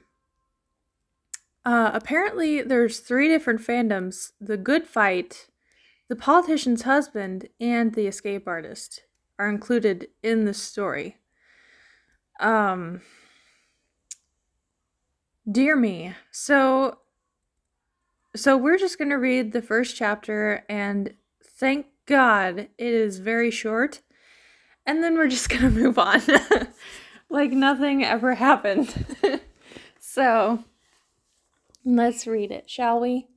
uh, apparently there's three different fandoms: the Good Fight, the Politician's Husband, and the Escape Artist are included in the story. Um, dear me. So, so we're just gonna read the first chapter and Thank God it is very short. And then we're just going to move on. like nothing ever happened. so let's read it, shall we?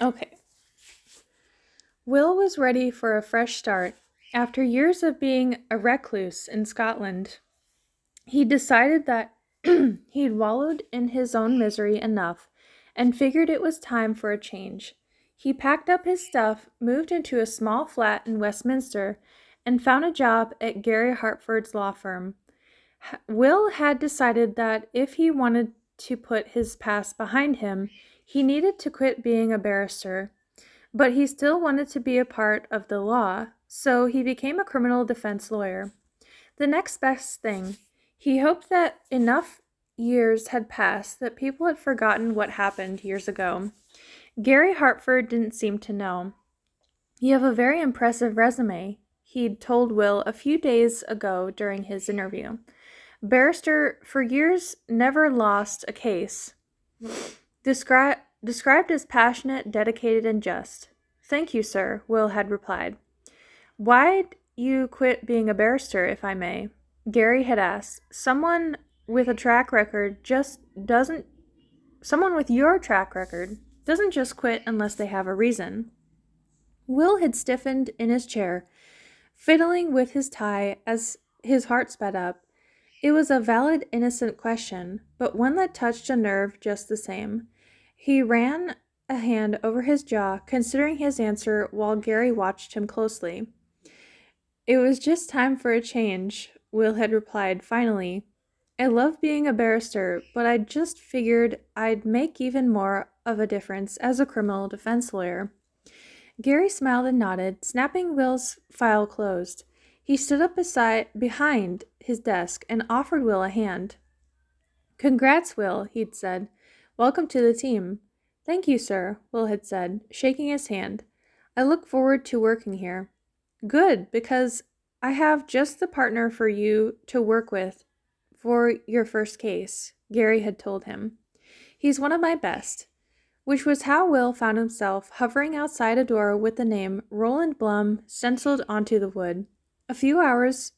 Okay. Will was ready for a fresh start. After years of being a recluse in Scotland, he decided that he'd wallowed in his own misery enough and figured it was time for a change. He packed up his stuff, moved into a small flat in Westminster, and found a job at Gary Hartford's law firm. Will had decided that if he wanted to put his past behind him, he needed to quit being a barrister. But he still wanted to be a part of the law, so he became a criminal defense lawyer. The next best thing. He hoped that enough years had passed that people had forgotten what happened years ago. Gary Hartford didn't seem to know. You have a very impressive resume, he'd told Will a few days ago during his interview. Barrister for years never lost a case. Descri- described as passionate, dedicated, and just. Thank you, sir, Will had replied. Why'd you quit being a barrister, if I may? Gary had asked. Someone with a track record just doesn't. Someone with your track record doesn't just quit unless they have a reason. Will had stiffened in his chair, fiddling with his tie as his heart sped up. It was a valid, innocent question, but one that touched a nerve just the same. He ran a hand over his jaw, considering his answer while Gary watched him closely. It was just time for a change, Will had replied finally, I love being a barrister, but I just figured I'd make even more of a difference as a criminal defense lawyer. Gary smiled and nodded, snapping Will's file closed. He stood up beside behind his desk and offered Will a hand. Congrats, Will, he'd said. Welcome to the team. Thank you, sir, Will had said, shaking his hand. I look forward to working here. Good, because I have just the partner for you to work with for your first case, Gary had told him. He's one of my best. Which was how Will found himself hovering outside a door with the name Roland Blum stenciled onto the wood. A few hours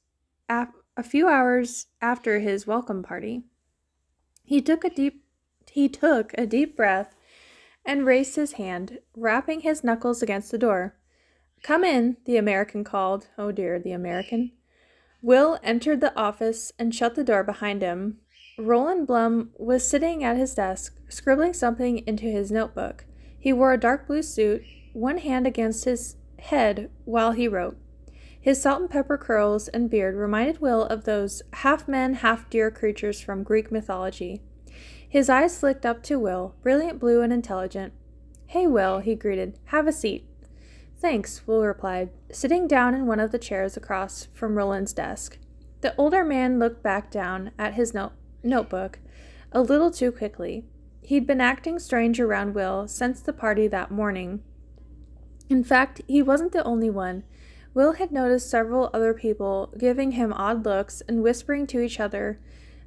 a few hours after his welcome party. He took a deep he took a deep breath and raised his hand, rapping his knuckles against the door. Come in, the American called. Oh dear, the American. Will entered the office and shut the door behind him. Roland Blum was sitting at his desk, scribbling something into his notebook. He wore a dark blue suit, one hand against his head while he wrote. His salt and pepper curls and beard reminded Will of those half men, half deer creatures from Greek mythology. His eyes flicked up to Will, brilliant blue and intelligent. Hey, Will, he greeted. Have a seat. Thanks, Will replied, sitting down in one of the chairs across from Roland's desk. The older man looked back down at his note- notebook a little too quickly. He'd been acting strange around Will since the party that morning. In fact, he wasn't the only one. Will had noticed several other people giving him odd looks and whispering to each other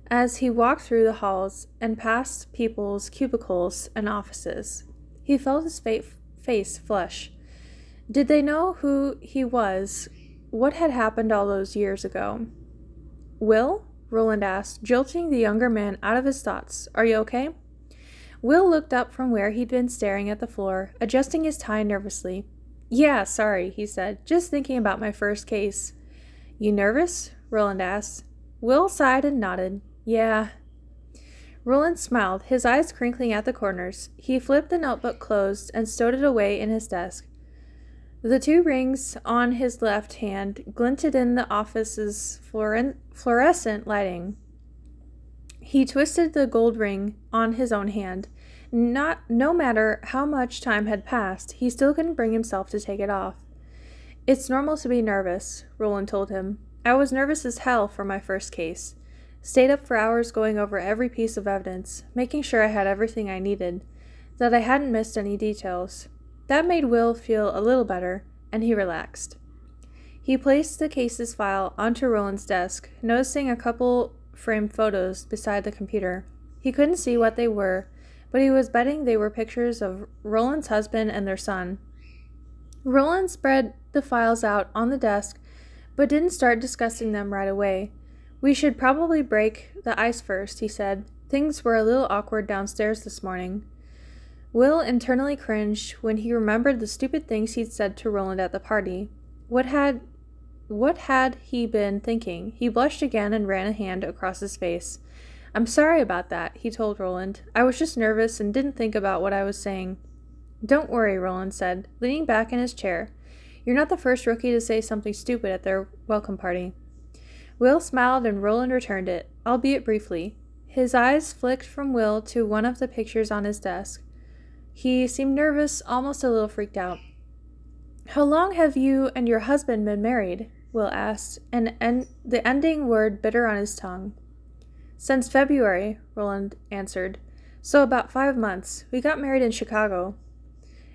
as he walked through the halls and past people's cubicles and offices. He felt his face flush. Did they know who he was? What had happened all those years ago? Will? Roland asked, jolting the younger man out of his thoughts. Are you okay? Will looked up from where he'd been staring at the floor, adjusting his tie nervously. Yeah, sorry, he said, just thinking about my first case. You nervous? Roland asked. Will sighed and nodded. Yeah. Roland smiled, his eyes crinkling at the corners. He flipped the notebook closed and stowed it away in his desk. The two rings on his left hand glinted in the office's fluorescent lighting. He twisted the gold ring on his own hand. Not no matter how much time had passed, he still couldn't bring himself to take it off. It's normal to be nervous, Roland told him. I was nervous as hell for my first case. Stayed up for hours going over every piece of evidence, making sure I had everything I needed, that I hadn't missed any details. That made Will feel a little better, and he relaxed. He placed the case's file onto Roland's desk, noticing a couple framed photos beside the computer. He couldn't see what they were, but he was betting they were pictures of Roland's husband and their son. Roland spread the files out on the desk, but didn't start discussing them right away. We should probably break the ice first, he said. Things were a little awkward downstairs this morning. Will internally cringed when he remembered the stupid things he'd said to Roland at the party. What had what had he been thinking? He blushed again and ran a hand across his face. I'm sorry about that, he told Roland. I was just nervous and didn't think about what I was saying. Don't worry, Roland said, leaning back in his chair. You're not the first rookie to say something stupid at their welcome party. Will smiled and Roland returned it, albeit briefly. His eyes flicked from Will to one of the pictures on his desk. He seemed nervous, almost a little freaked out. How long have you and your husband been married? Will asked, and en- the ending word bitter on his tongue. Since February, Roland answered. So about five months. We got married in Chicago.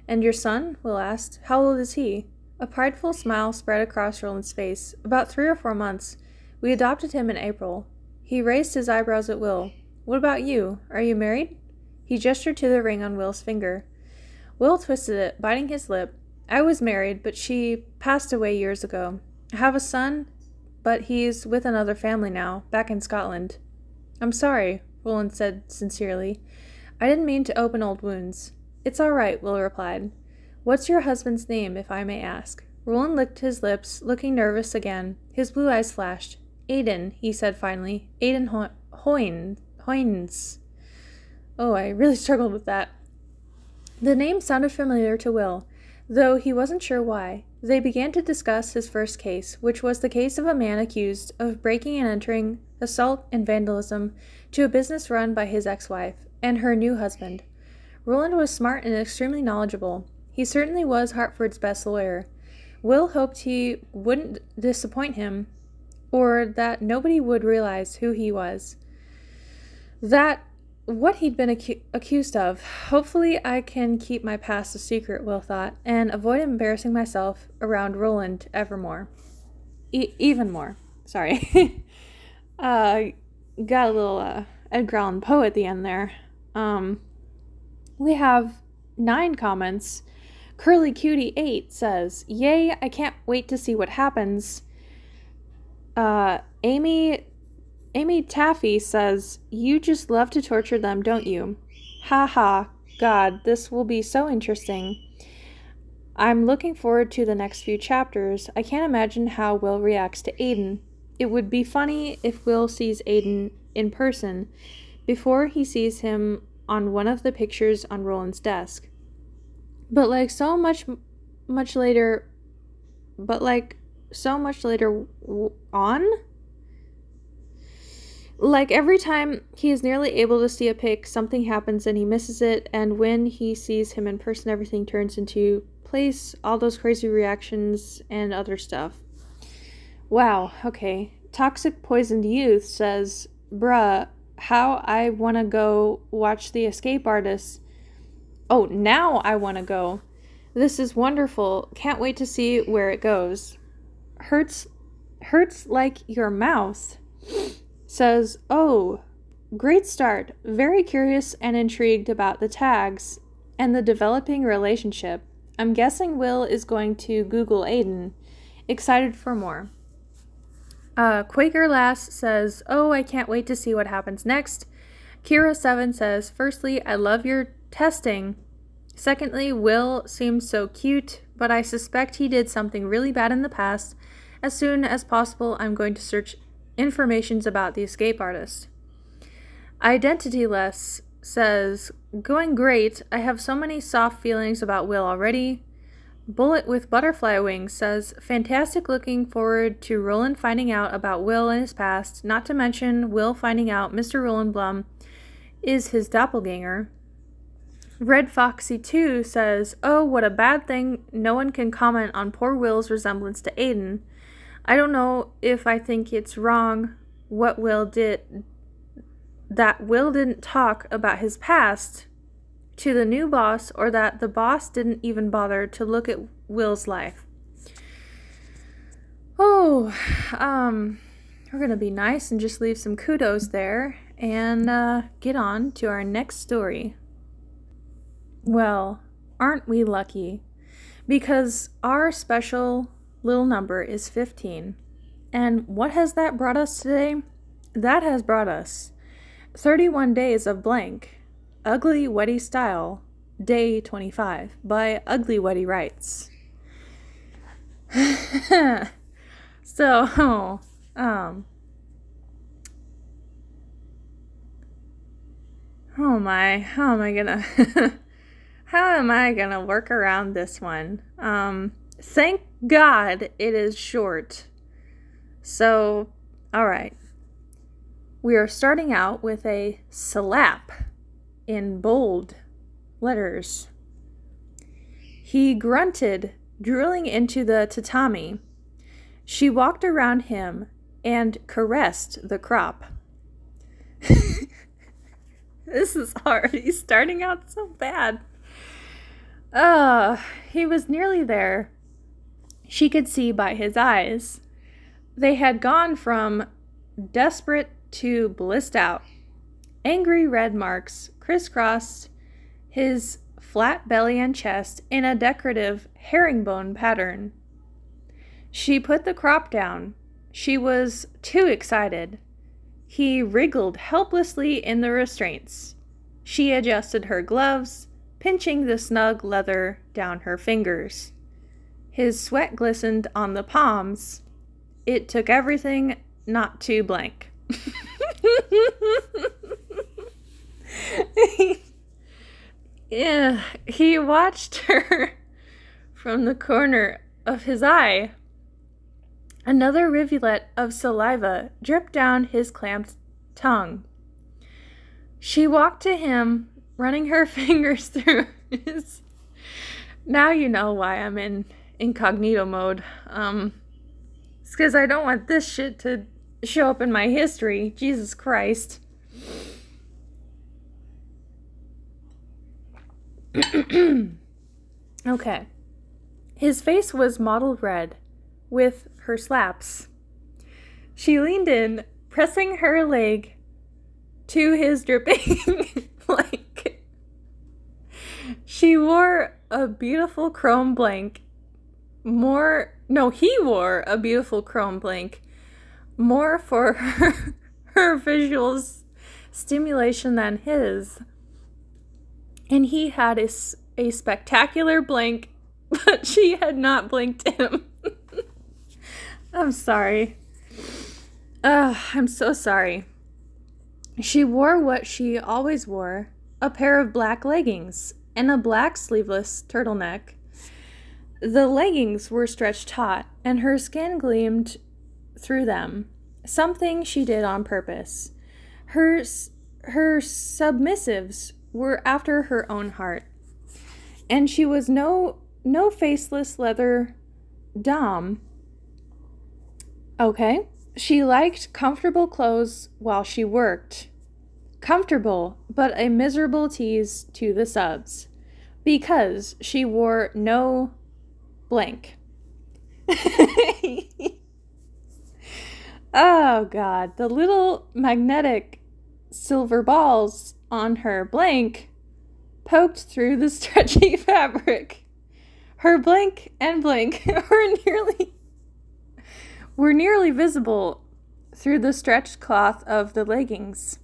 And your son? Will asked. How old is he? A prideful smile spread across Roland's face. About three or four months. We adopted him in April. He raised his eyebrows at Will. What about you? Are you married? He gestured to the ring on Will's finger. Will twisted it, biting his lip. I was married, but she passed away years ago. I have a son, but he's with another family now, back in Scotland. I'm sorry, Roland said sincerely. I didn't mean to open old wounds. It's all right, Will replied. What's your husband's name, if I may ask? Roland licked his lips, looking nervous again. His blue eyes flashed. Aiden, he said finally. Aiden Ho- Hoynes. Oh, I really struggled with that. The name sounded familiar to Will. though he wasn't sure why. They began to discuss his first case, which was the case of a man accused of breaking and entering, assault, and vandalism to a business run by his ex wife and her new husband. Roland was smart and extremely knowledgeable. He certainly was Hartford's best lawyer. Will hoped he wouldn't disappoint him, or that nobody would realize who he was. That what he'd been acu- accused of. Hopefully, I can keep my past a secret, Will thought, and avoid embarrassing myself around Roland evermore. E- even more. Sorry. uh, got a little uh, Edgar Allan Poe at the end there. Um, we have nine comments. Curly Cutie 8 says, Yay, I can't wait to see what happens. Uh, Amy Amy Taffy says, You just love to torture them, don't you? Ha ha. God, this will be so interesting. I'm looking forward to the next few chapters. I can't imagine how Will reacts to Aiden. It would be funny if Will sees Aiden in person before he sees him on one of the pictures on Roland's desk. But like so much much later but like so much later on like every time he is nearly able to see a pic, something happens and he misses it. And when he sees him in person, everything turns into place, all those crazy reactions and other stuff. Wow, okay. Toxic Poisoned Youth says, Bruh, how I wanna go watch The Escape Artist. Oh, now I wanna go. This is wonderful. Can't wait to see where it goes. Hurts hurts like your mouth says, Oh, great start. Very curious and intrigued about the tags and the developing relationship. I'm guessing Will is going to Google Aiden. Excited for more. Uh, Quaker Lass says, Oh, I can't wait to see what happens next. Kira7 says, Firstly, I love your testing. Secondly, Will seems so cute, but I suspect he did something really bad in the past. As soon as possible, I'm going to search informations about the escape artist. Identityless says, Going great. I have so many soft feelings about Will already. Bullet with Butterfly Wings says, Fantastic looking forward to Roland finding out about Will and his past, not to mention Will finding out Mr. Roland Blum is his doppelganger. Red Foxy 2 says, Oh, what a bad thing no one can comment on poor Will's resemblance to Aiden. I don't know if I think it's wrong what Will did that Will didn't talk about his past to the new boss or that the boss didn't even bother to look at Will's life. Oh, um we're going to be nice and just leave some kudos there and uh, get on to our next story. Well, aren't we lucky? Because our special little number is 15. And what has that brought us today? That has brought us 31 Days of Blank, Ugly Wetty Style, Day 25 by Ugly Wetty Writes. so, um, oh my, how am I gonna, how am I gonna work around this one? Um, Thank God it is short. So, all right. We are starting out with a slap in bold letters. He grunted, drilling into the tatami. She walked around him and caressed the crop. this is already starting out so bad. Uh, he was nearly there she could see by his eyes. They had gone from desperate to blissed out. Angry red marks crisscrossed his flat belly and chest in a decorative herringbone pattern. She put the crop down. She was too excited. He wriggled helplessly in the restraints. She adjusted her gloves, pinching the snug leather down her fingers. His sweat glistened on the palms. It took everything not to blank. yeah, he watched her from the corner of his eye. Another rivulet of saliva dripped down his clamped tongue. She walked to him, running her fingers through his. Now you know why I'm in incognito mode. Um, it's because I don't want this shit to show up in my history. Jesus Christ. okay. His face was mottled red with her slaps. She leaned in, pressing her leg to his dripping blanket. She wore a beautiful chrome blank. More, no, he wore a beautiful chrome blank. More for her, her visual stimulation than his. And he had a, a spectacular blank, but she had not blinked him. I'm sorry. Ugh, I'm so sorry. She wore what she always wore a pair of black leggings and a black sleeveless turtleneck. The leggings were stretched taut, and her skin gleamed through them, something she did on purpose. Her, her submissives were after her own heart, and she was no no faceless leather dom. Okay. She liked comfortable clothes while she worked. Comfortable, but a miserable tease to the subs. Because she wore no blank. oh, God. The little magnetic silver balls on her blank poked through the stretchy fabric. Her blank and blank were nearly were nearly visible through the stretched cloth of the leggings.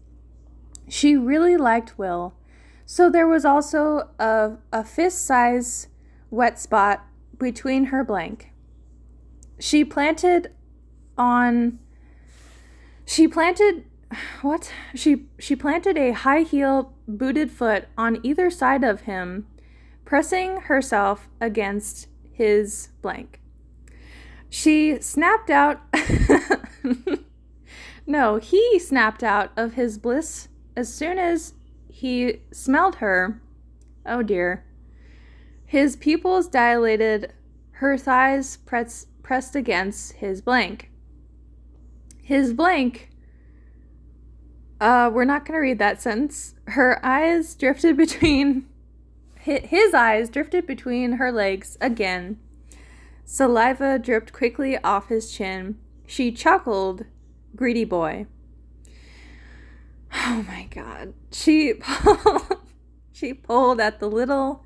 She really liked Will, so there was also a, a fist size wet spot between her blank. She planted on she planted what? She she planted a high heel booted foot on either side of him, pressing herself against his blank. She snapped out. no, he snapped out of his bliss as soon as he smelled her. Oh dear. His pupils dilated, her thighs press, pressed against his blank. His blank. Uh, we're not going to read that sentence. Her eyes drifted between. His eyes drifted between her legs again Saliva dripped quickly off his chin. She chuckled, greedy boy. Oh my god. She she pulled at the little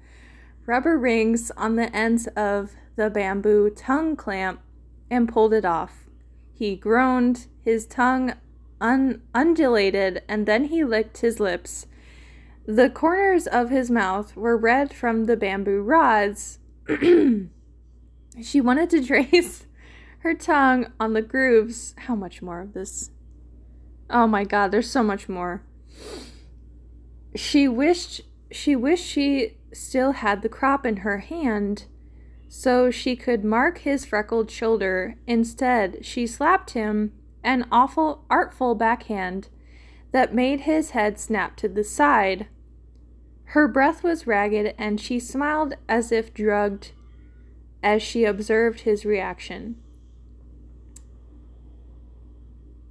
rubber rings on the ends of the bamboo tongue clamp and pulled it off. He groaned, his tongue un- undulated, and then he licked his lips. The corners of his mouth were red from the bamboo rods. She wanted to trace her tongue on the grooves. How much more of this? Oh my god, there's so much more. She wished she wished she still had the crop in her hand so she could mark his freckled shoulder. Instead, she slapped him an awful artful backhand that made his head snap to the side. Her breath was ragged and she smiled as if drugged as she observed his reaction.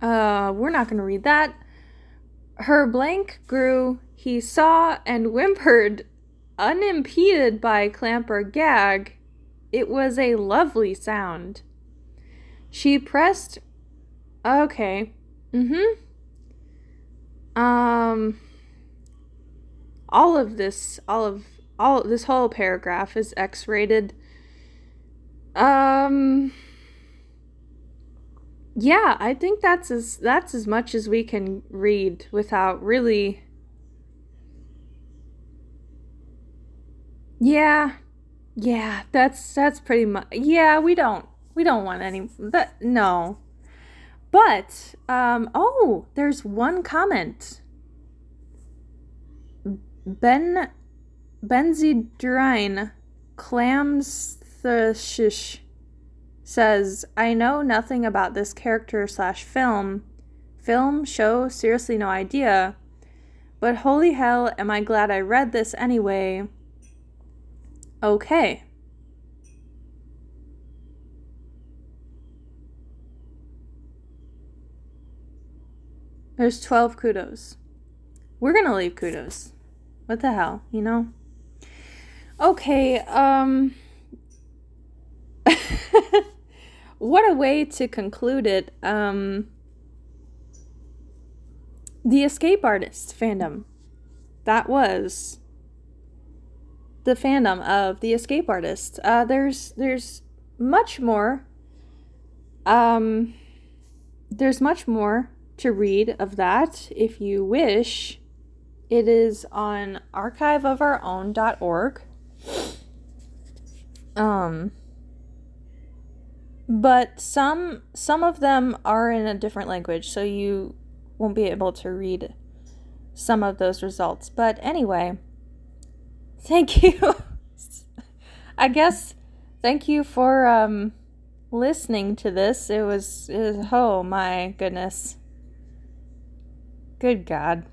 Uh, we're not going to read that. Her blank grew, he saw and whimpered, unimpeded by clamp or gag. It was a lovely sound. She pressed. Okay. Mm hmm. Um. All of this, all of, all, this whole paragraph is X rated. Um Yeah, I think that's as that's as much as we can read without really Yeah. Yeah, that's that's pretty much Yeah, we don't we don't want any that no. But um oh, there's one comment. Ben Benzidrine clams Thushish says, I know nothing about this character slash film. Film, show, seriously no idea. But holy hell, am I glad I read this anyway. Okay. There's 12 kudos. We're gonna leave kudos. What the hell, you know? Okay, um. what a way to conclude it. Um. The Escape Artist fandom. That was the fandom of the Escape Artist. Uh, there's there's much more. Um, there's much more to read of that if you wish. It is on archiveofourown.org. Um but some some of them are in a different language, so you won't be able to read some of those results. But anyway, thank you. I guess thank you for um listening to this. It was, it was oh my goodness. Good God.